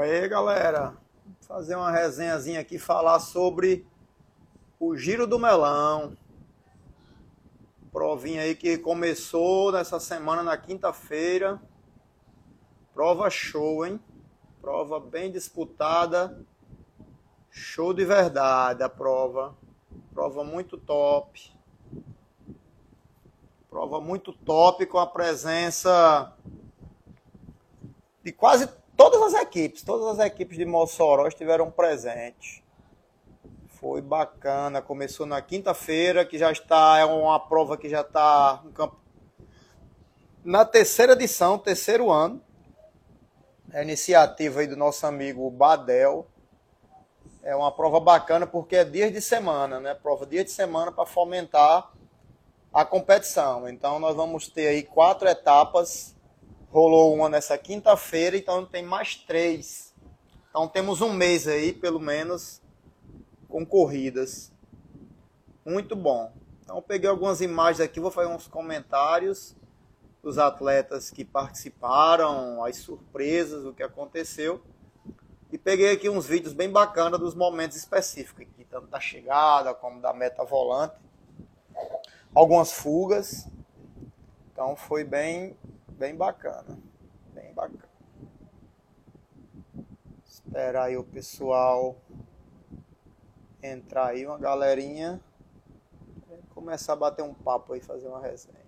aí, galera. Fazer uma resenhazinha aqui, falar sobre o Giro do Melão. Provinha aí que começou nessa semana, na quinta-feira. Prova show, hein? Prova bem disputada. Show de verdade a prova. Prova muito top. Prova muito top com a presença de quase todas as equipes. Todas as equipes de Mossoró estiveram presentes. Foi bacana. Começou na quinta-feira, que já está, é uma prova que já está na terceira edição, terceiro ano. É a iniciativa aí do nosso amigo Badel. É uma prova bacana porque é dias de semana, né? Prova dia de semana para fomentar a competição. Então nós vamos ter aí quatro etapas. Rolou uma nessa quinta-feira, então tem mais três. Então temos um mês aí, pelo menos, com corridas. Muito bom. Então peguei algumas imagens aqui, vou fazer uns comentários dos atletas que participaram, as surpresas, o que aconteceu. E peguei aqui uns vídeos bem bacanas dos momentos específicos, aqui, tanto da chegada como da meta volante algumas fugas. Então foi bem, bem bacana. Bem bacana. Esperar aí o pessoal entrar aí, uma galerinha. Começar a bater um papo aí, fazer uma resenha.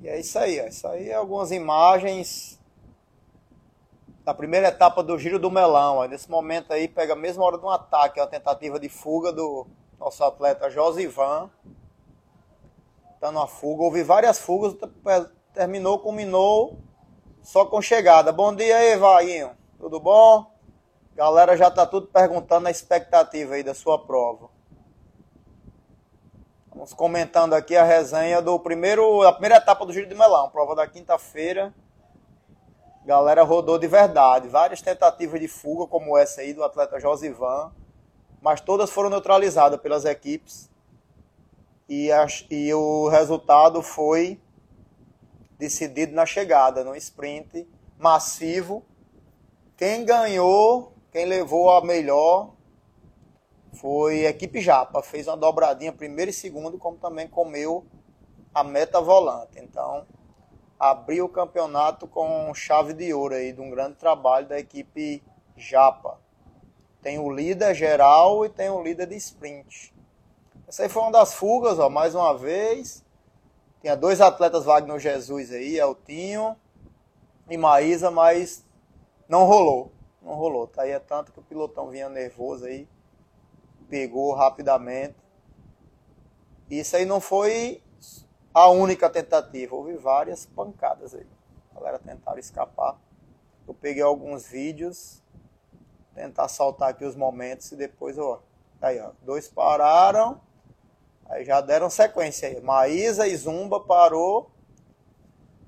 E é isso aí, ó. isso aí é algumas imagens da primeira etapa do Giro do Melão. Ó. Nesse momento aí pega a mesma hora de um ataque, a tentativa de fuga do nosso atleta Josivan. Tá numa fuga, houve várias fugas, terminou, culminou só com chegada. Bom dia aí, Vainho. Tudo bom? Galera já tá tudo perguntando a expectativa aí da sua prova. Vamos comentando aqui a resenha do primeiro, da primeira etapa do Giro de Melão, prova da quinta-feira. Galera rodou de verdade, várias tentativas de fuga como essa aí do atleta Josivan, mas todas foram neutralizadas pelas equipes. E, e o resultado foi decidido na chegada, no sprint massivo. Quem ganhou, quem levou a melhor foi equipe Japa, fez uma dobradinha primeiro e segundo, como também comeu a meta volante. Então, abriu o campeonato com chave de ouro aí, de um grande trabalho da equipe Japa. Tem o líder geral e tem o líder de sprint. Essa aí foi uma das fugas, ó, mais uma vez. Tinha dois atletas Wagner Jesus aí, Eltinho e Maísa, mas não rolou. Não rolou. Tá aí é tanto que o pilotão vinha nervoso aí pegou rapidamente. Isso aí não foi a única tentativa, houve várias pancadas aí. A galera tentaram escapar. Eu peguei alguns vídeos, tentar saltar aqui os momentos e depois, ó, aí ó, dois pararam, aí já deram sequência aí. Maísa e Zumba parou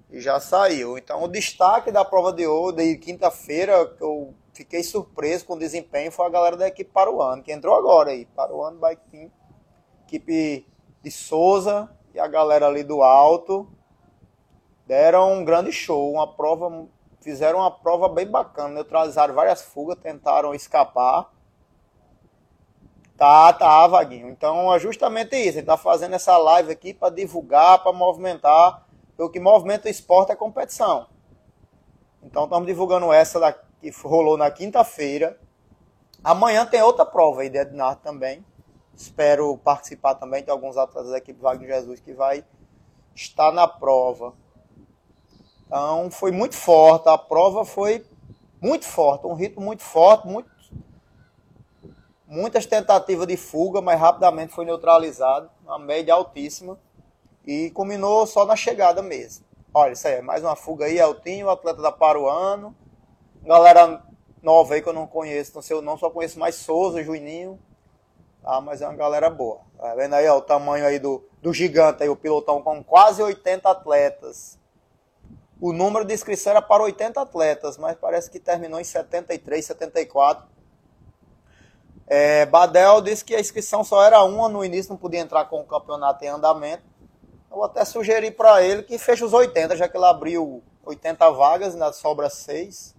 e já saiu. Então o destaque da prova de hoje, de quinta-feira, que eu fiquei surpreso com o desempenho foi a galera da equipe Paruano, que entrou agora aí, Paruano Bike Team, equipe de Souza e a galera ali do alto deram um grande show, uma prova, fizeram uma prova bem bacana, neutralizaram várias fugas, tentaram escapar. Tá, tá, Vaguinho. Então é justamente isso, ele tá fazendo essa live aqui para divulgar, para movimentar, o que movimenta o esporte é competição. Então estamos divulgando essa daqui que rolou na quinta-feira. Amanhã tem outra prova aí de Ednar também. Espero participar também. Tem alguns atletas da equipe Wagner Jesus que vai estar na prova. Então foi muito forte. A prova foi muito forte. Um ritmo muito forte. Muito, muitas tentativas de fuga, mas rapidamente foi neutralizado. Uma média altíssima. E culminou só na chegada mesmo. Olha, isso aí, mais uma fuga aí, Altinho, atleta da Paruano galera nova aí que eu não conheço, não sei o nome, só conheço mais Souza, Juninho. Ah, mas é uma galera boa. Tá vendo aí ó, o tamanho aí do, do gigante aí, o pilotão com quase 80 atletas. O número de inscrição era para 80 atletas, mas parece que terminou em 73, 74. É, Badel disse que a inscrição só era uma no início, não podia entrar com o campeonato em andamento. Eu até sugeri para ele que feche os 80, já que ele abriu 80 vagas, ainda sobra 6.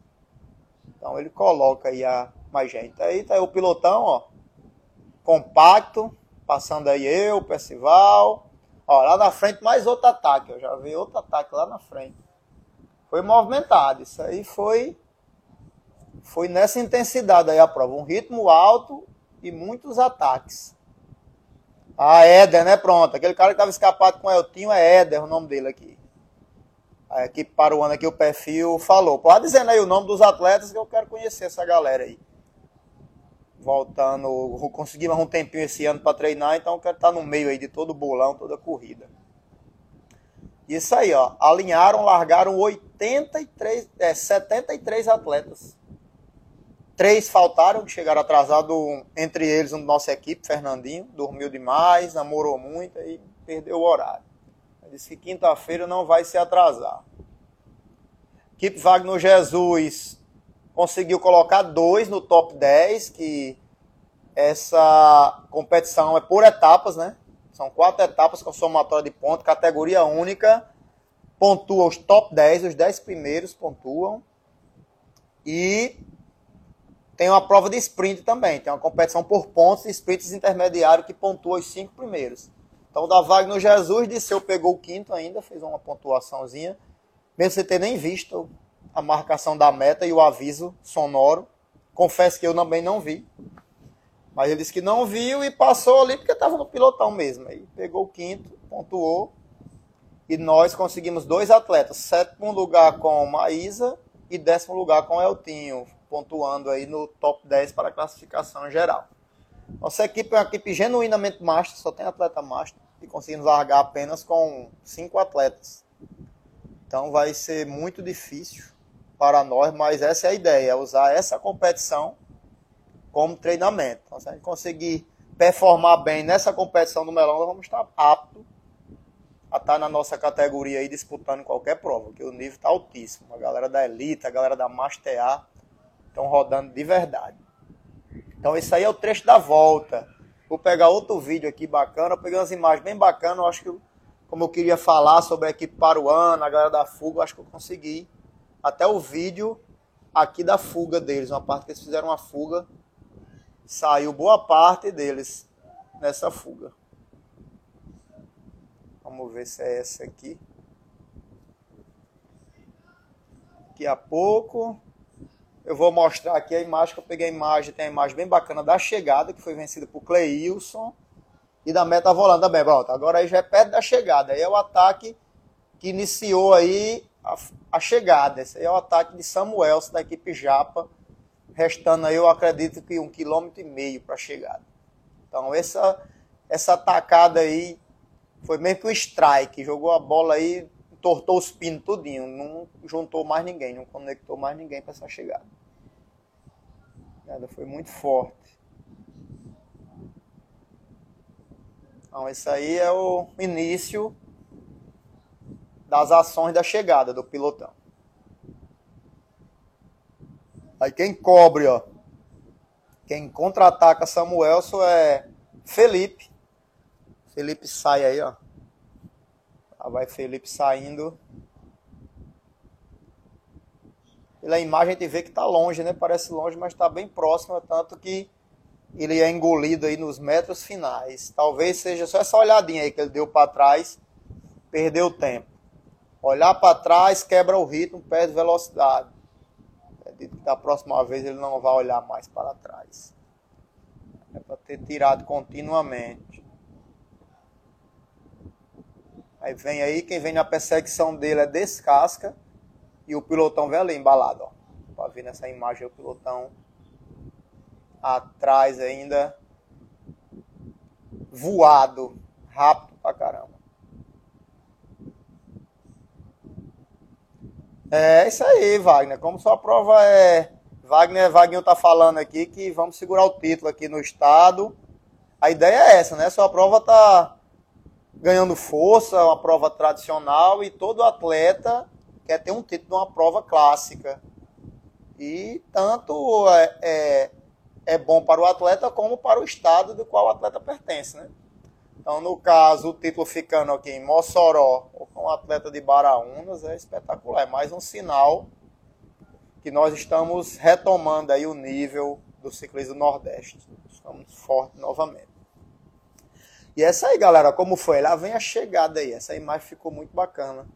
Então ele coloca aí a mais gente. Aí tá aí o pilotão, ó. Compacto, passando aí eu, Percival. Ó, lá na frente mais outro ataque. Eu já vi outro ataque lá na frente. Foi movimentado. Isso aí foi foi nessa intensidade aí a prova. Um ritmo alto e muitos ataques. Ah, Éder, né? Pronto. Aquele cara que estava escapado com o Eltinho é Éder, o nome dele aqui. A equipe para o ano aqui, o perfil falou. Pode dizendo aí o nome dos atletas que eu quero conhecer essa galera aí. Voltando, conseguimos um tempinho esse ano para treinar, então eu quero estar no meio aí de todo o bolão, toda a corrida. Isso aí, ó. Alinharam, largaram 83, é, 73 atletas. Três faltaram, que chegaram atrasados, entre eles um da nossa equipe, Fernandinho, dormiu demais, namorou muito e perdeu o horário. Disse que quinta-feira não vai se atrasar. Equipe Wagner Jesus conseguiu colocar dois no top 10, que essa competição é por etapas, né? São quatro etapas com somatória de pontos, categoria única, pontua os top 10, os 10 primeiros pontuam. E tem uma prova de sprint também, tem uma competição por pontos e sprints intermediário que pontua os cinco primeiros. Então, da Wagner Jesus, Disseu pegou o quinto ainda, fez uma pontuaçãozinha, mesmo sem ter nem visto a marcação da meta e o aviso sonoro. Confesso que eu também não vi. Mas ele disse que não viu e passou ali porque estava no pilotão mesmo. Aí pegou o quinto, pontuou. E nós conseguimos dois atletas. Sétimo lugar com Maísa e décimo lugar com Eltinho pontuando aí no top 10 para a classificação geral. Nossa equipe é uma equipe genuinamente master, só tem atleta master e conseguimos largar apenas com cinco atletas. Então vai ser muito difícil para nós, mas essa é a ideia, é usar essa competição como treinamento. Então, se a gente conseguir performar bem nessa competição do melão, nós vamos estar apto a estar na nossa categoria aí disputando qualquer prova, porque o nível está altíssimo. A galera da Elite, a galera da Master A, estão rodando de verdade. Então isso aí é o trecho da volta. Vou pegar outro vídeo aqui bacana, eu peguei umas imagens bem bacanas, eu acho que como eu queria falar sobre a equipe Paruana, a galera da fuga, eu acho que eu consegui até o vídeo aqui da fuga deles, uma parte que eles fizeram uma fuga, saiu boa parte deles nessa fuga. Vamos ver se é essa aqui. Daqui a pouco. Eu vou mostrar aqui a imagem que eu peguei a imagem, tem a imagem bem bacana da chegada, que foi vencida por Cleilson, e da meta volando também. Pronto, agora aí já é perto da chegada. Aí é o ataque que iniciou aí a, a chegada. Esse aí é o ataque de Samuel, da equipe Japa, restando aí, eu acredito que um quilômetro e meio para a chegada. Então essa, essa atacada aí foi meio que um strike, jogou a bola aí tortou os pinos tudinho, não juntou mais ninguém, não conectou mais ninguém para essa chegada. Ela foi muito forte. Então, esse aí é o início das ações da chegada do pilotão. Aí quem cobre, ó, quem contra-ataca Samuelson é Felipe. Felipe sai aí, ó. Lá vai Felipe saindo. Pela imagem a gente vê que está longe, né? Parece longe, mas está bem próximo, tanto que ele é engolido aí nos metros finais. Talvez seja só essa olhadinha aí que ele deu para trás, perdeu tempo. Olhar para trás quebra o ritmo, perde velocidade. Da próxima vez ele não vai olhar mais para trás. É para ter tirado continuamente. Aí vem aí, quem vem na perseguição dele é Descasca e o pilotão vem ali embalado, ó. Pra ver nessa imagem o pilotão atrás ainda voado, rápido pra caramba. É isso aí, Wagner. Como sua prova é. Wagner, Wagner tá falando aqui que vamos segurar o título aqui no estado. A ideia é essa, né? Sua prova tá ganhando força, uma prova tradicional e todo atleta quer ter um título de uma prova clássica. E tanto é, é, é bom para o atleta como para o estado do qual o atleta pertence, né? Então, no caso, o título ficando aqui em Mossoró, com o atleta de Baraunas, é espetacular. É mais um sinal que nós estamos retomando aí o nível do ciclismo Nordeste. Estamos fortes novamente. E essa aí, galera, como foi? Lá vem a chegada aí. Essa imagem ficou muito bacana.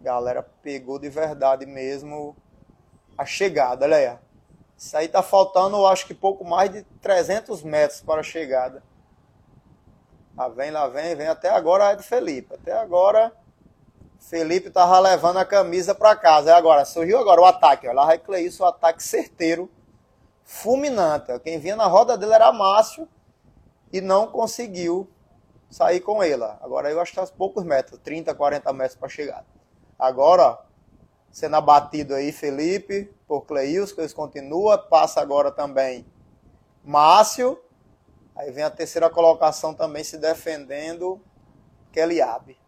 Galera, pegou de verdade mesmo a chegada, olha aí. Isso aí tá faltando, acho que pouco mais de 300 metros para a chegada. Lá vem, lá vem, vem até agora é de Felipe. Até agora, Felipe tava levando a camisa para casa. E agora, surgiu agora o ataque. Ó. Lá vai Cleísson, o ataque certeiro, fulminante. Quem vinha na roda dele era Márcio e não conseguiu sair com ele. Agora eu acho que tá poucos metros, 30, 40 metros para chegar. Agora, sendo abatido aí Felipe por Cleils, que eles continua, passa agora também Márcio, aí vem a terceira colocação também se defendendo, Keliabe.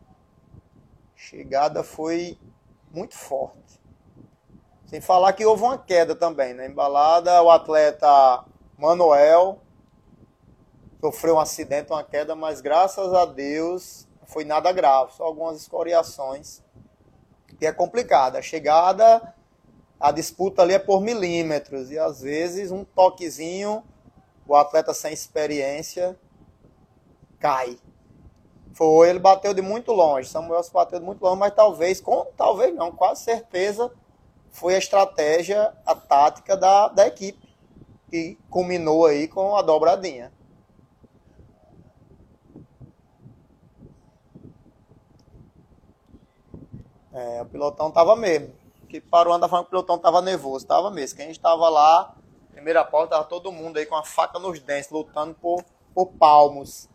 Chegada foi muito forte. Sem falar que houve uma queda também, na né? embalada, o atleta Manuel sofreu um acidente, uma queda, mas graças a Deus foi nada grave, só algumas escoriações que é complicado. A chegada, a disputa ali é por milímetros e às vezes um toquezinho, o atleta sem experiência cai. Foi, ele bateu de muito longe, Samuel se bateu de muito longe, mas talvez, com, talvez não, quase certeza, foi a estratégia, a tática da, da equipe, que culminou aí com a dobradinha. É, o pilotão tava mesmo. Que parou anda falando que o pilotão tava nervoso, tava mesmo. Quem estava lá, primeira porta, tava todo mundo aí com a faca nos dentes, lutando por, por palmos.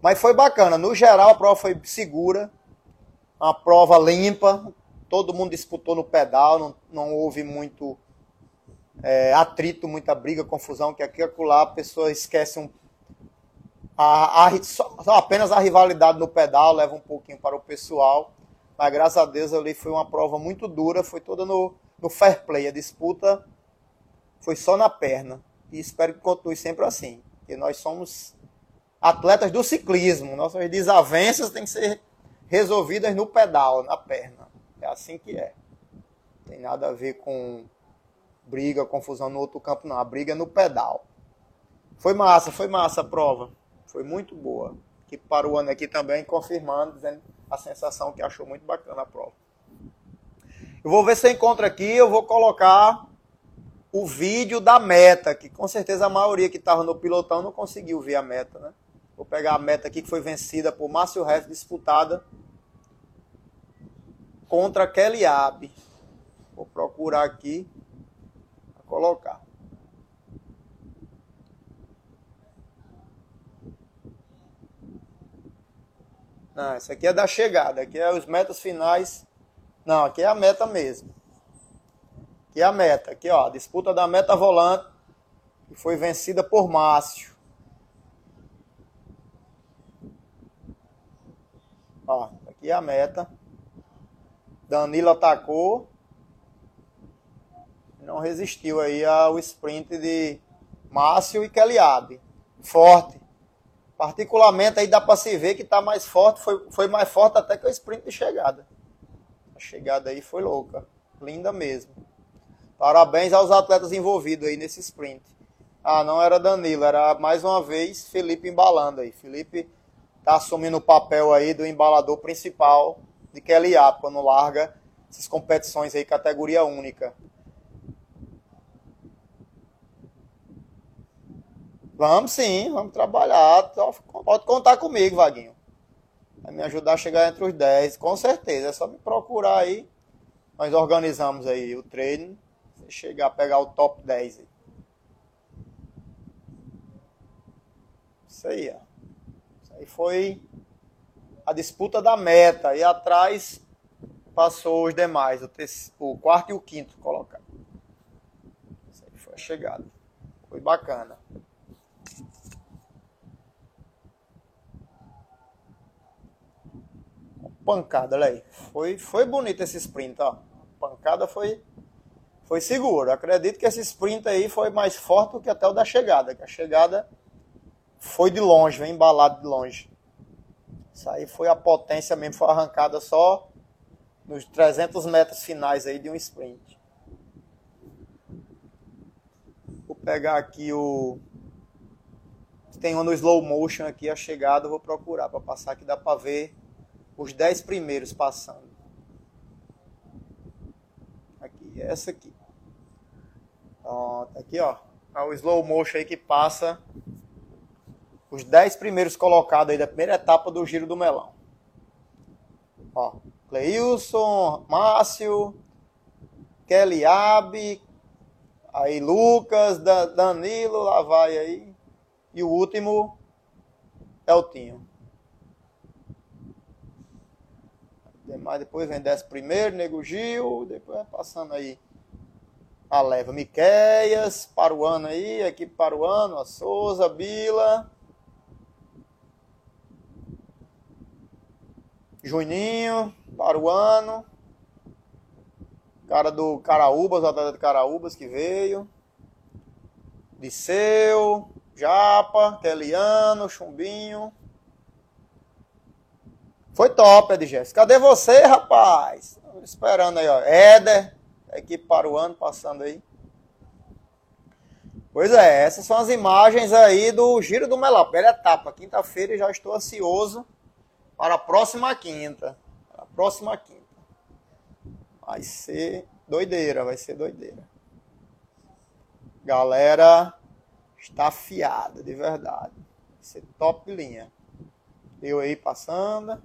Mas foi bacana. No geral, a prova foi segura. Uma prova limpa. Todo mundo disputou no pedal. Não, não houve muito é, atrito, muita briga, confusão. Que aqui e lá a pessoa esquece um, a, a, só, apenas a rivalidade no pedal, leva um pouquinho para o pessoal. Mas graças a Deus ali foi uma prova muito dura, foi toda no, no fair play. A disputa foi só na perna. E espero que continue sempre assim. Porque nós somos atletas do ciclismo. Nossas desavenças têm que ser resolvidas no pedal, na perna. É assim que é. Não tem nada a ver com briga, confusão no outro campo, não. A briga é no pedal. Foi massa, foi massa a prova. Foi muito boa. Que para o ano aqui também, confirmando, dizendo a sensação que achou muito bacana a prova. Eu vou ver se eu encontro aqui, eu vou colocar o vídeo da meta, que com certeza a maioria que estava no pilotão não conseguiu ver a meta, né? Vou pegar a meta aqui que foi vencida por Márcio Ref, disputada contra Kelly Abe. Vou procurar aqui colocar. Não, isso aqui é da chegada, aqui é os metas finais. Não, aqui é a meta mesmo. Aqui é a meta, aqui ó, a disputa da meta volante, que foi vencida por Márcio. Ó, aqui é a meta. Danilo atacou. Não resistiu aí ao sprint de Márcio e Keliabe. Forte. Particularmente aí dá para se ver que está mais forte, foi, foi mais forte até que o sprint de chegada. A chegada aí foi louca, linda mesmo. Parabéns aos atletas envolvidos aí nesse sprint. Ah, não era Danilo, era mais uma vez Felipe embalando aí. Felipe tá assumindo o papel aí do embalador principal de Kelly Up, quando larga essas competições aí categoria única. Vamos sim, vamos trabalhar. Pode contar comigo, Vaguinho. Vai me ajudar a chegar entre os 10, com certeza. É só me procurar aí. Nós organizamos aí o treino. Você chegar a pegar o top 10 aí. Isso aí, ó. Isso aí foi a disputa da meta. E atrás passou os demais, o, terceiro, o quarto e o quinto colocado. Isso aí foi a chegada. Foi bacana. Pancada, olha aí. Foi, foi bonito esse sprint, ó. Pancada foi, foi seguro. Acredito que esse sprint aí foi mais forte do que até o da chegada. Que a chegada foi de longe, vem embalado de longe. Isso aí foi a potência mesmo, foi arrancada só nos 300 metros finais aí de um sprint. Vou pegar aqui o tem uma no slow motion aqui a chegada, vou procurar para passar que dá para ver os 10 primeiros passando. Aqui, essa aqui. Pronto, aqui ó, é o slow motion aí que passa os 10 primeiros colocados aí da primeira etapa do Giro do Melão. Ó, Cleilson, Márcio, Kelly Abe, aí Lucas, Danilo, lá vai aí. E o último é o Tinho. Demais, depois vem desce primeiro, Nego Gil, depois passando aí. A leva Miqueias, Paruano aí, equipe Paruano, a Souza, Bila, Juninho, Paruano, cara do Caraúbas, o atleta de Caraúbas que veio, Disseu, Japa, Keliano, Chumbinho. Foi top, Edgés. Cadê você, rapaz? Esperando aí, ó. Éder, equipe para o ano passando aí. Pois é, essas são as imagens aí do Giro do Melão. Primeira etapa, quinta-feira, já estou ansioso para a próxima quinta. Para a próxima quinta. Vai ser doideira, vai ser doideira. Galera, está afiada, de verdade. Vai ser top linha. Eu aí passando.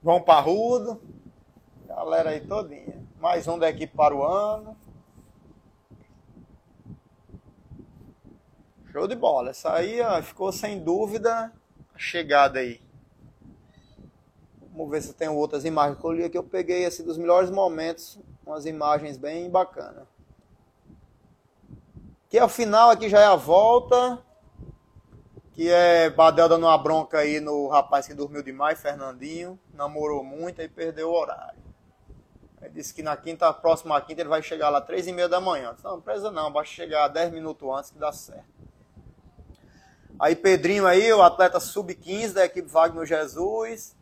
João Parrudo. Galera aí todinha. Mais um da equipe para o ano. Show de bola. Essa aí ó, ficou sem dúvida a chegada aí. Vamos ver se tem outras imagens que eu. Eu peguei assim, dos melhores momentos umas imagens bem bacanas. Que ao final aqui já é a volta. Que é Badel dando uma bronca aí no rapaz que dormiu demais, Fernandinho. Namorou muito e perdeu o horário. Ele disse que na quinta, próxima quinta, ele vai chegar lá três e meia da manhã. Disse, não, não precisa não, basta chegar 10 minutos antes que dá certo. Aí Pedrinho aí, o atleta sub-15 da equipe Wagner Jesus.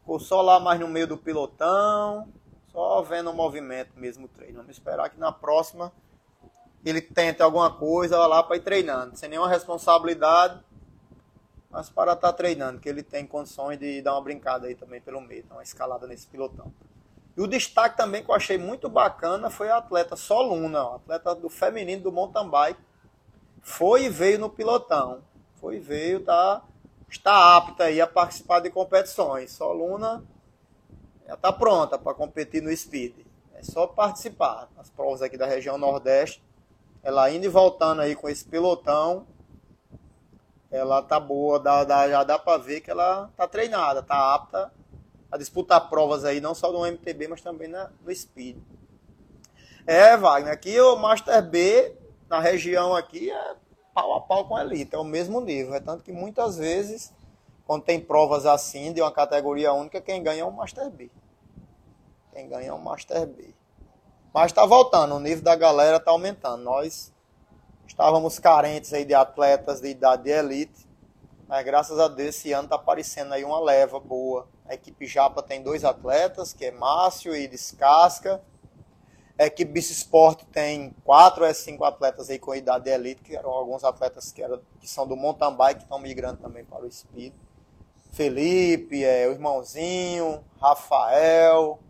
Ficou só lá mais no meio do pilotão. Só vendo o movimento mesmo o treino. Vamos esperar que na próxima ele tente alguma coisa lá para ir treinando. Sem nenhuma responsabilidade, mas para estar tá treinando, que ele tem condições de dar uma brincada aí também pelo meio, dar uma escalada nesse pilotão. E o destaque também que eu achei muito bacana foi a atleta Soluna, a atleta do feminino do mountain bike. Foi e veio no pilotão. Foi e veio, tá, está apta aí a participar de competições. Soluna já está pronta para competir no speed. É só participar. As provas aqui da região Nordeste, ela indo e voltando aí com esse pelotão, ela tá boa, dá, dá, já dá para ver que ela tá treinada, tá apta a disputar provas aí, não só no MTB, mas também na, no Speed. É, Wagner, aqui o Master B, na região aqui, é pau a pau com a Elite, é o mesmo nível. É tanto que muitas vezes quando tem provas assim, de uma categoria única, quem ganha é o Master B. Quem ganha é o Master B. Mas está voltando, o nível da galera está aumentando. Nós estávamos carentes aí de atletas de idade de elite, mas graças a Deus esse ano está aparecendo aí uma leva boa. A equipe Japa tem dois atletas, que é Márcio e Descasca. A equipe Bici Sport tem quatro ou cinco atletas aí com idade de elite, que eram alguns atletas que, eram, que são do mountain bike, que estão migrando também para o speed. Felipe, é, o irmãozinho, Rafael,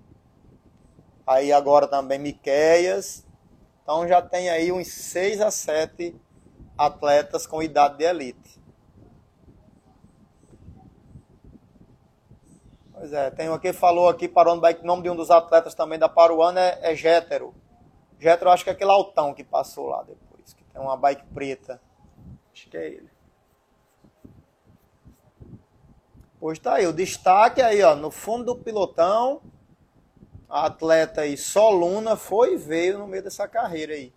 aí agora também Miqueias. Então já tem aí uns 6 a 7 atletas com idade de elite. Pois é, tem um que falou aqui, parou no bike, o nome de um dos atletas também da Paruana é, é. Gétero, acho que é aquele altão que passou lá depois, que tem uma bike preta. Acho que é ele. Pois tá aí, o destaque aí, ó, no fundo do pilotão, a atleta aí, Soluna, foi e veio no meio dessa carreira aí.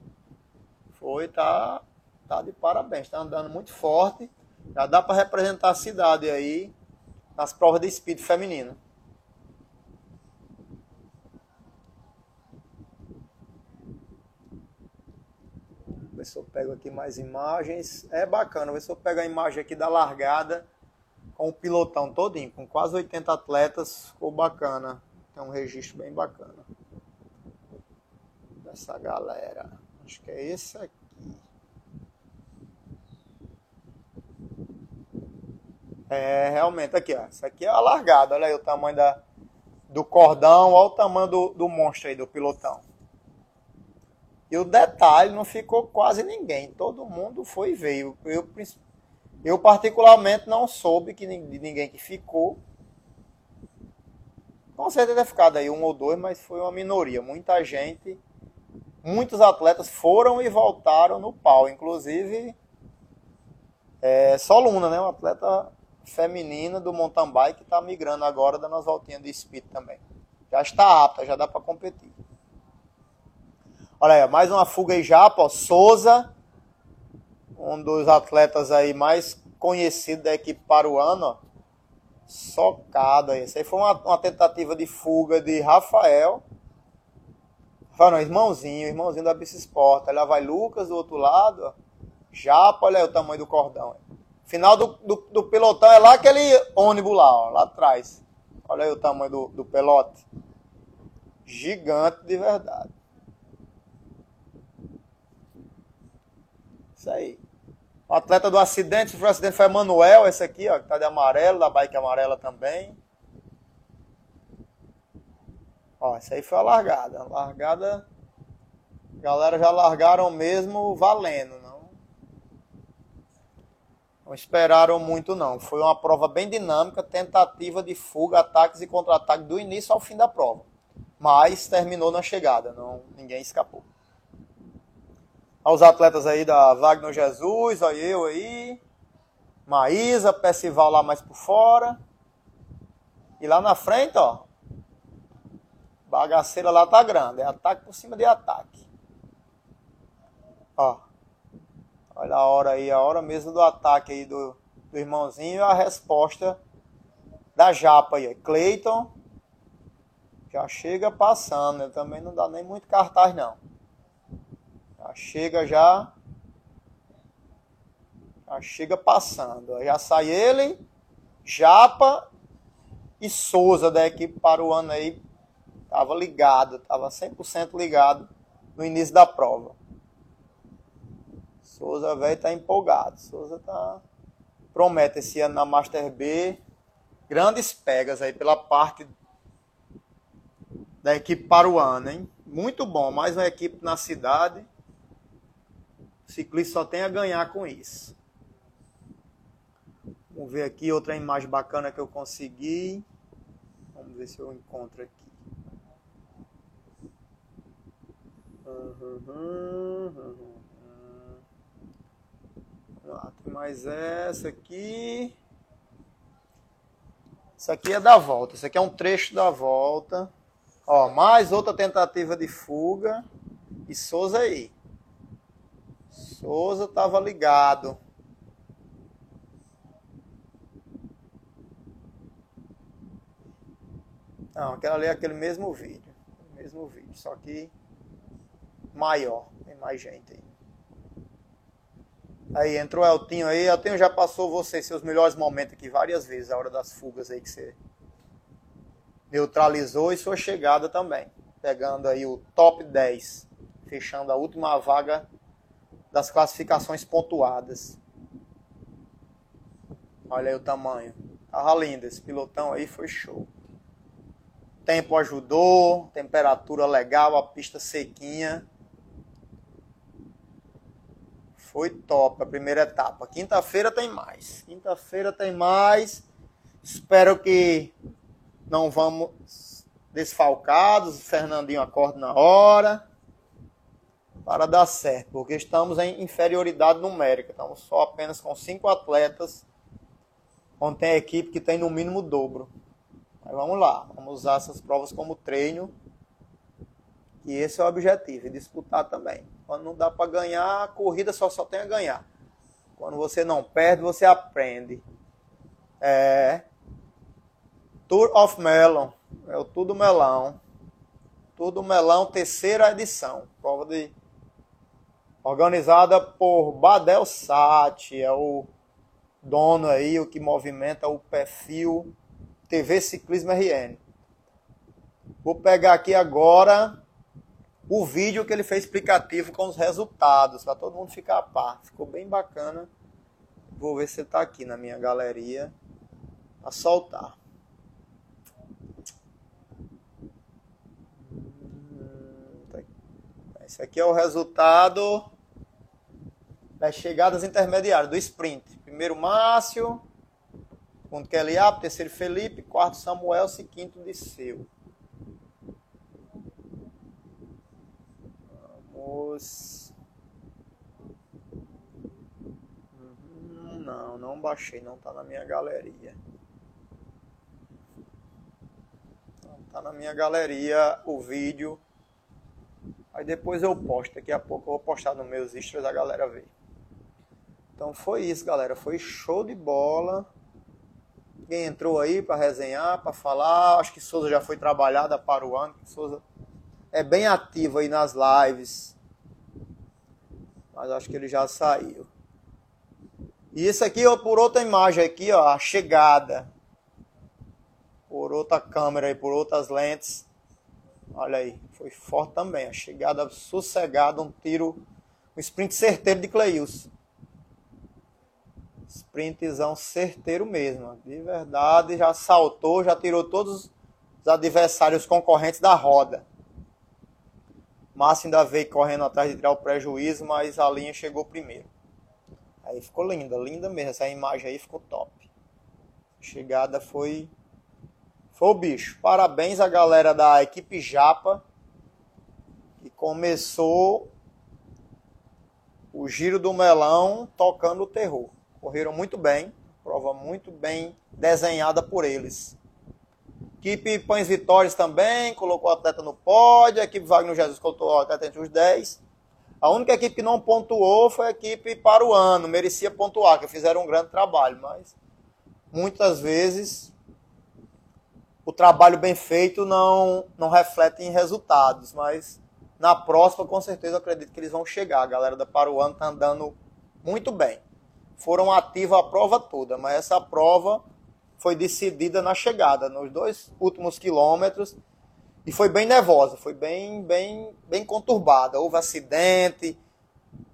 Foi, tá, tá de parabéns, tá andando muito forte. Já dá para representar a cidade aí nas provas de speed feminino. Ver se eu pego aqui mais imagens. É bacana, ver se eu pego a imagem aqui da largada com o pilotão todinho, com quase 80 atletas, ficou bacana. Tem um registro bem bacana. Dessa galera. Acho que é esse aqui. É, realmente, aqui, ó. Isso aqui é a largada. Olha aí o tamanho da, do cordão, olha o tamanho do, do monstro aí, do pilotão. E o detalhe, não ficou quase ninguém. Todo mundo foi e veio. Eu, eu particularmente não soube que de ninguém que ficou. Certeza deve ficado aí um ou dois, mas foi uma minoria. Muita gente, muitos atletas foram e voltaram no pau. Inclusive, é, só Luna, né? Um atleta feminina do mountain bike está migrando agora, dando as voltinhas de speed também. Já está apta, já dá para competir. Olha aí, mais uma fuga Japa, ó, Souza, um dos atletas aí mais conhecidos da equipe paruana, ó, socado aí. Isso aí foi uma, uma, tentativa de fuga de Rafael. Rafael não, irmãozinho, irmãozinho da Bici Sport. Lá vai Lucas do outro lado, ó. Japa, olha aí o tamanho do cordão. Final do, do, do pelotão é lá aquele ônibus lá, ó, lá atrás. Olha aí o tamanho do, do pelote. Gigante de verdade. Isso aí. O atleta do acidente, o acidente foi Manuel, esse aqui, ó, que tá de amarelo, da bike amarela também. Ó, esse aí foi a largada. A largada, a galera já largaram mesmo valendo, não não esperaram muito não. Foi uma prova bem dinâmica, tentativa de fuga, ataques e contra-ataques do início ao fim da prova. Mas terminou na chegada, não ninguém escapou. Aos atletas aí da Wagner Jesus, olha eu aí. Maísa, Percival lá mais por fora. E lá na frente, ó. Bagaceira lá tá grande. É ataque por cima de ataque. Ó. Olha a hora aí, a hora mesmo do ataque aí do, do irmãozinho e a resposta da Japa aí. Cleiton já chega passando, né? também não dá nem muito cartaz não. Chega já. Já chega passando. Já sai ele, Japa e Souza da equipe ano aí. Tava ligado, tava 100% ligado no início da prova. Souza, velho, tá empolgado. Souza tá. Promete esse ano na Master B grandes pegas aí pela parte da equipe paruana, hein? Muito bom, mais uma equipe na cidade. O ciclista só tem a ganhar com isso. Vamos ver aqui outra imagem bacana que eu consegui. Vamos ver se eu encontro aqui. Lá, tem mais essa aqui. Isso aqui é da volta. Isso aqui é um trecho da volta. Ó, mais outra tentativa de fuga. E Souza aí. Souza tava ligado. Não, aquela ali é aquele mesmo vídeo. Mesmo vídeo, só que maior. Tem mais gente aí. Aí entrou o Eltinho aí. Eltinho já passou você seus melhores momentos aqui várias vezes, a hora das fugas aí que você neutralizou e sua chegada também. Pegando aí o top 10, fechando a última vaga das classificações pontuadas. Olha aí o tamanho. Tava lindo, esse pilotão aí foi show. Tempo ajudou, temperatura legal, a pista sequinha. Foi top a primeira etapa. Quinta-feira tem mais. Quinta-feira tem mais. Espero que não vamos desfalcados. O Fernandinho acorda na hora. Para dar certo. Porque estamos em inferioridade numérica. Estamos só apenas com cinco atletas. Onde tem equipe que tem no mínimo o dobro. Mas vamos lá. Vamos usar essas provas como treino. E esse é o objetivo. E disputar também. Quando não dá para ganhar, a corrida só, só tem a ganhar. Quando você não perde, você aprende. É. Tour of Melon. É o Tudo Melão. Tudo Melão, terceira edição. Prova de. Organizada por Badel Sati. É o dono aí, o que movimenta o perfil TV Ciclismo RN. Vou pegar aqui agora o vídeo que ele fez explicativo com os resultados, para todo mundo ficar a par. Ficou bem bacana. Vou ver se está aqui na minha galeria a soltar. Esse aqui é o resultado das chegadas intermediárias do sprint. Primeiro Márcio, segundo Kelly Up, terceiro Felipe, quarto Samuel e quinto Disseu. Vamos. Hum, não, não baixei, não está na minha galeria. Não tá na minha galeria o vídeo. Aí depois eu posto, daqui a pouco eu vou postar nos meus extras a galera ver. Então foi isso, galera. Foi show de bola. Quem entrou aí para resenhar, para falar, acho que Souza já foi trabalhada para o ano. Souza é bem ativo aí nas lives. Mas acho que ele já saiu. E isso aqui, ó, por outra imagem aqui, ó, a chegada. Por outra câmera e por outras lentes. Olha aí, foi forte também. A chegada sossegada, um tiro, um sprint certeiro de Cleilson. Sprintzão certeiro mesmo. De verdade, já saltou, já tirou todos os adversários concorrentes da roda. Márcio ainda veio correndo atrás de tirar o prejuízo, mas a linha chegou primeiro. Aí ficou linda, linda mesmo. Essa imagem aí ficou top. Chegada foi. Foi o bicho. Parabéns à galera da equipe Japa, que começou o giro do melão tocando o terror correram muito bem, prova muito bem desenhada por eles. Equipe Pães Vitórias também, colocou o atleta no pódio, a equipe Wagner Jesus colocou o atleta entre os 10. A única equipe que não pontuou foi a equipe para o ano, merecia pontuar, que fizeram um grande trabalho, mas muitas vezes o trabalho bem feito não, não reflete em resultados, mas na próxima com certeza acredito que eles vão chegar. A galera da Paruano está andando muito bem foram ativos a prova toda, mas essa prova foi decidida na chegada, nos dois últimos quilômetros, e foi bem nervosa, foi bem, bem, bem conturbada. Houve acidente,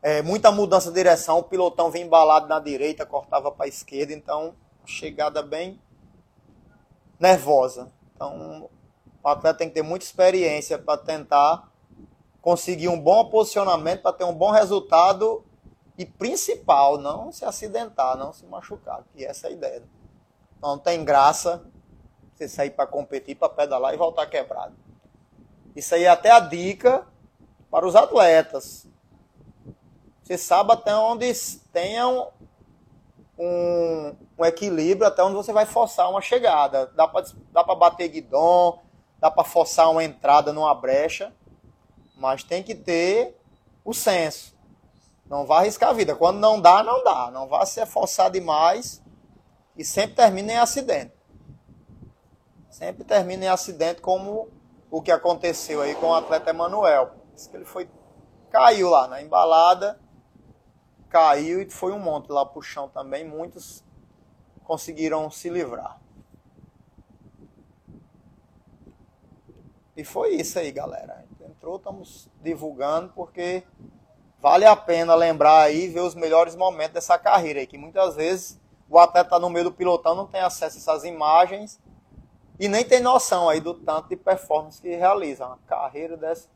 é, muita mudança de direção, o pilotão vinha embalado na direita, cortava para a esquerda, então chegada bem nervosa. Então o atleta tem que ter muita experiência para tentar conseguir um bom posicionamento, para ter um bom resultado e principal, não se acidentar, não se machucar, que essa é a ideia. Não tem graça você sair para competir, para pedalar e voltar quebrado. Isso aí é até a dica para os atletas. Você sabe até onde tenha um, um, um equilíbrio, até onde você vai forçar uma chegada. Dá para dá bater guidon, dá para forçar uma entrada numa brecha, mas tem que ter o senso. Não vá arriscar a vida. Quando não dá, não dá. Não vá se forçar demais e sempre termina em acidente. Sempre termina em acidente como o que aconteceu aí com o atleta Emanuel. Diz que ele foi caiu lá na embalada, caiu e foi um monte lá pro chão também. Muitos conseguiram se livrar. E foi isso aí, galera. Entrou, estamos divulgando porque vale a pena lembrar aí ver os melhores momentos dessa carreira aí, que muitas vezes o atleta no meio do pilotão, não tem acesso a essas imagens e nem tem noção aí do tanto de performance que realiza. Uma carreira dessa.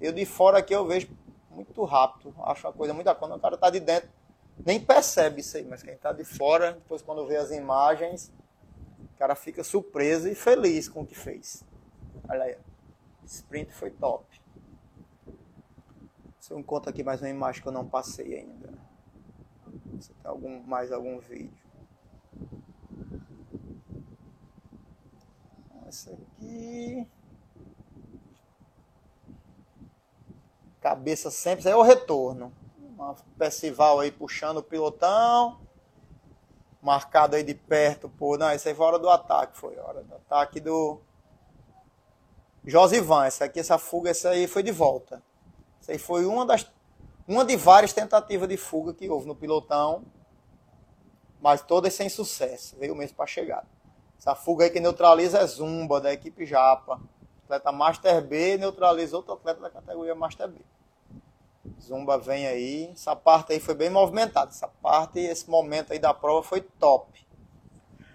Eu de fora aqui eu vejo muito rápido, acho uma coisa muito quando o cara está de dentro, nem percebe isso aí, mas quem está de fora, depois quando vê as imagens, o cara fica surpreso e feliz com o que fez. Olha aí, sprint foi top. Se eu encontro aqui mais uma imagem que eu não passei ainda. Se tem algum, mais algum vídeo. Essa aqui. Cabeça sempre, isso aí é o retorno. Uma Percival aí puxando o pilotão. Marcado aí de perto por. Não, isso aí foi hora do ataque, foi hora do ataque do. Josivan, essa aqui, essa fuga, essa aí foi de volta. Essa aí foi uma das. Uma de várias tentativas de fuga que houve no pilotão. Mas todas sem sucesso. Veio mesmo para chegar. Essa fuga aí que neutraliza é Zumba, da equipe Japa. Atleta Master B neutraliza outro atleta da categoria Master B. Zumba vem aí. Essa parte aí foi bem movimentada. Essa parte, esse momento aí da prova foi top.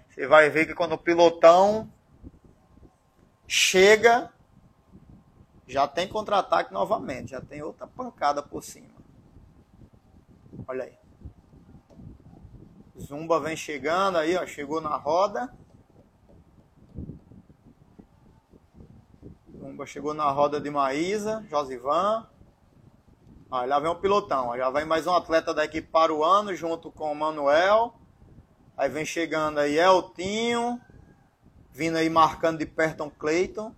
Você vai ver que quando o pilotão chega, já tem contra-ataque novamente. Já tem outra pancada por cima. Olha aí. Zumba vem chegando aí, ó. Chegou na roda. Zumba chegou na roda de Maísa, Josivan. Aí lá vem o pilotão. Já vem mais um atleta da equipe para o ano, junto com o Manuel. Aí vem chegando aí Eltinho. Vindo aí marcando de perto um Cleiton.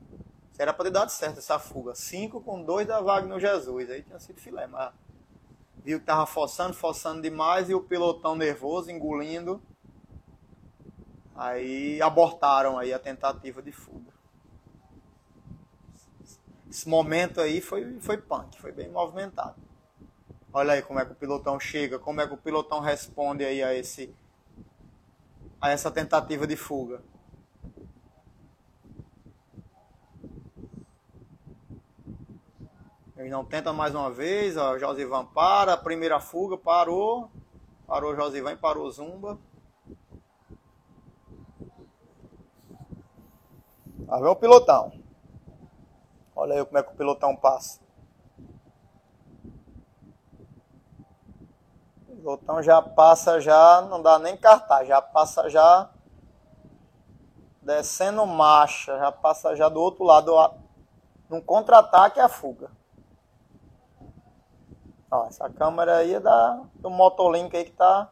Era para ter dado certo essa fuga. Cinco com dois da Wagner Jesus. Aí tinha sido filé, mas viu que tava forçando, forçando demais e o pilotão nervoso, engolindo. Aí abortaram aí a tentativa de fuga. Esse momento aí foi, foi punk, foi bem movimentado. Olha aí como é que o pilotão chega, como é que o pilotão responde aí a, esse, a essa tentativa de fuga. Ele não tenta mais uma vez, ó, Josivan para, a primeira fuga, parou, parou Josivan e parou Zumba. Aí vem o pilotão. Olha aí como é que o pilotão passa. O pilotão já passa já, não dá nem cartaz, já passa já descendo marcha, já passa já do outro lado, num contra-ataque a fuga. Ó, essa câmera aí é da, do Motolink aí que tá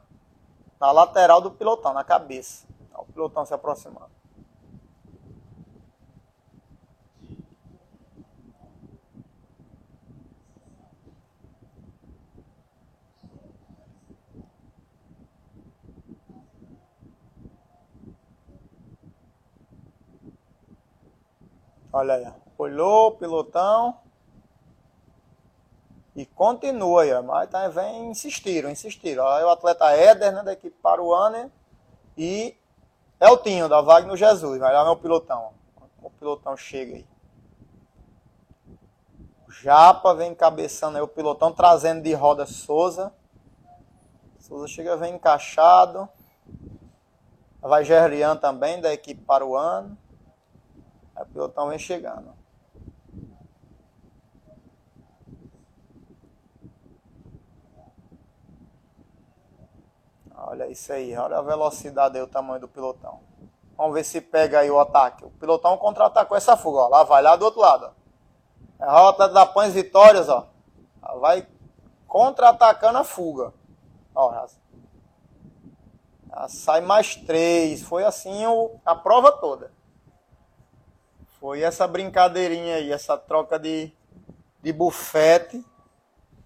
na lateral do pilotão, na cabeça. Ó, o pilotão se aproximando. Olha aí, olhou o pilotão e continua mas tá, vem insistiram, insistiram. Aí o atleta Éder, né, da equipe Paruana e Eltinho, da Wagner Jesus. Vai lá meu pilotão. O pilotão chega aí. O Japa vem encabeçando aí o pilotão, trazendo de roda Souza. Souza chega, vem encaixado. Vai Gerlian também, da equipe Paruana. Aí o pilotão vem chegando. Olha isso aí, olha a velocidade e o tamanho do pilotão. Vamos ver se pega aí o ataque. O pilotão contra-atacou essa fuga, ó. Lá vai, lá do outro lado. Ó. É a rota da Pães Vitórias, ó. vai contra-atacando a fuga. Ó, já, já sai mais três. Foi assim o, a prova toda. Foi essa brincadeirinha aí, essa troca de, de bufete,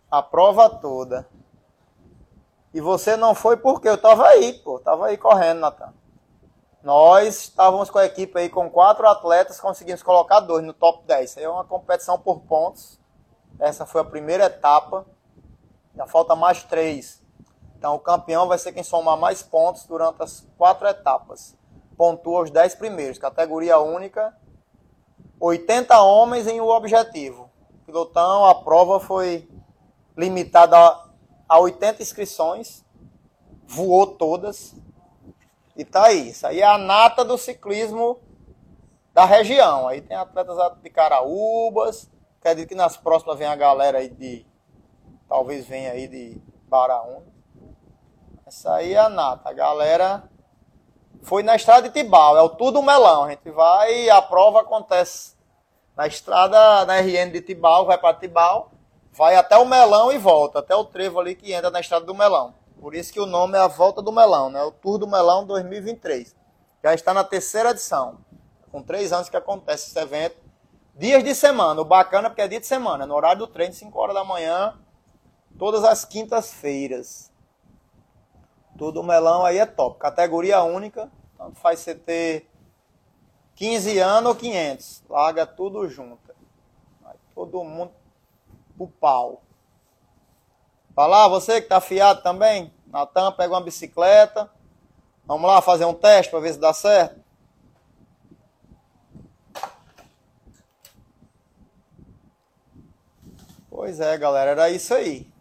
a prova toda. E você não foi porque eu estava aí, pô, estava aí correndo, Natan. Nós estávamos com a equipe aí com quatro atletas, conseguimos colocar dois no top 10. Isso aí é uma competição por pontos. Essa foi a primeira etapa. Já falta mais três. Então o campeão vai ser quem somar mais pontos durante as quatro etapas. Pontua os 10 primeiros, categoria única 80 homens em um objetivo. Pilotão, a prova foi limitada a 80 inscrições, voou todas. E tá aí. Isso aí é a nata do ciclismo da região. Aí tem atletas de Caraúbas. Acredito que nas próximas vem a galera aí de. Talvez venha aí de Baraúna. Essa aí é a nata. A galera foi na estrada de Tibau, é o Tudo Melão. A gente vai e a prova acontece na estrada, na RN de Tibau, vai para Tibau, vai até o Melão e volta, até o trevo ali que entra na estrada do Melão. Por isso que o nome é a Volta do Melão, né? O Tour do Melão 2023. Já está na terceira edição. Com três anos que acontece esse evento. Dias de semana. O bacana é porque é dia de semana. No horário do treino, 5 horas da manhã. todas as quintas-feiras. Tudo melão aí é top. Categoria única, tanto faz você ter 15 anos ou 500. Larga tudo junto. Vai todo mundo pro pau. Vai lá, você que tá afiado também. Natan, pega uma bicicleta. Vamos lá fazer um teste para ver se dá certo. Pois é, galera, era isso aí.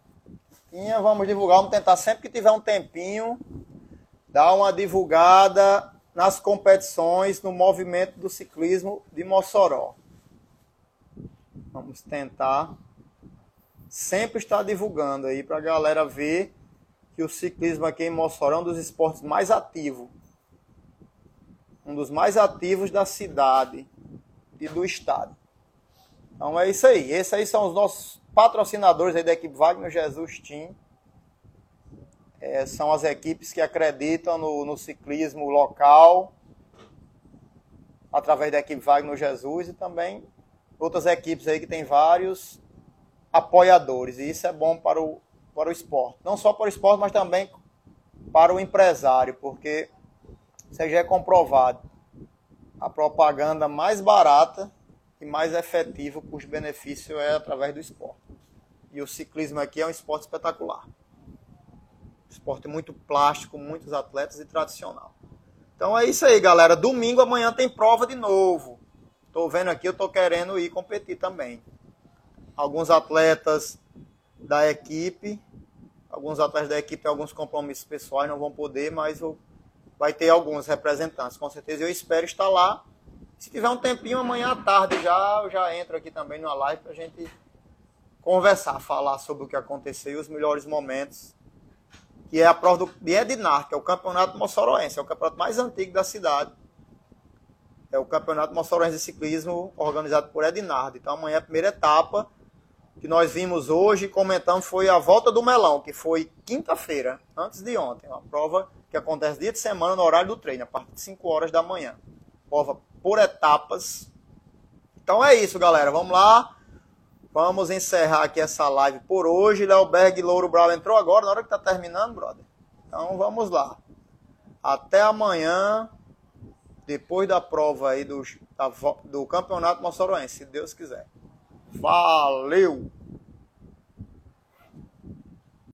Tinha, vamos divulgar, vamos tentar sempre que tiver um tempinho, dar uma divulgada nas competições no movimento do ciclismo de Mossoró. Vamos tentar sempre estar divulgando aí para a galera ver que o ciclismo aqui em Mossoró é um dos esportes mais ativos. Um dos mais ativos da cidade e do estado. Então é isso aí. Esses aí são os nossos patrocinadores aí da equipe Wagner Jesus Team. É, são as equipes que acreditam no, no, ciclismo local através da equipe Wagner Jesus e também outras equipes aí que tem vários apoiadores. E isso é bom para o, para o esporte. Não só para o esporte, mas também para o empresário, porque isso já é comprovado. A propaganda mais barata e mais efetivo custo-benefício é através do esporte. E o ciclismo aqui é um esporte espetacular. Esporte muito plástico, muitos atletas e tradicional. Então é isso aí, galera. Domingo amanhã tem prova de novo. Estou vendo aqui, eu estou querendo ir competir também. Alguns atletas da equipe, alguns atletas da equipe, alguns compromissos pessoais não vão poder, mas vai ter alguns representantes. Com certeza eu espero estar lá se tiver um tempinho, amanhã à tarde já, eu já entro aqui também numa live para a gente conversar, falar sobre o que aconteceu e os melhores momentos. Que é a prova do, de Edinar, que é o campeonato moçoroense, é o campeonato mais antigo da cidade. É o campeonato moçoroense de ciclismo organizado por Ednardo. Então amanhã a primeira etapa que nós vimos hoje e comentamos foi a volta do melão, que foi quinta-feira, antes de ontem. Uma prova que acontece dia de semana no horário do treino, a partir de 5 horas da manhã. Prova por etapas. Então é isso, galera. Vamos lá. Vamos encerrar aqui essa live por hoje. Léoberg Louro Brau entrou agora, na hora que tá terminando, brother. Então vamos lá. Até amanhã, depois da prova aí do, da, do Campeonato Moçoroense, se Deus quiser. Valeu!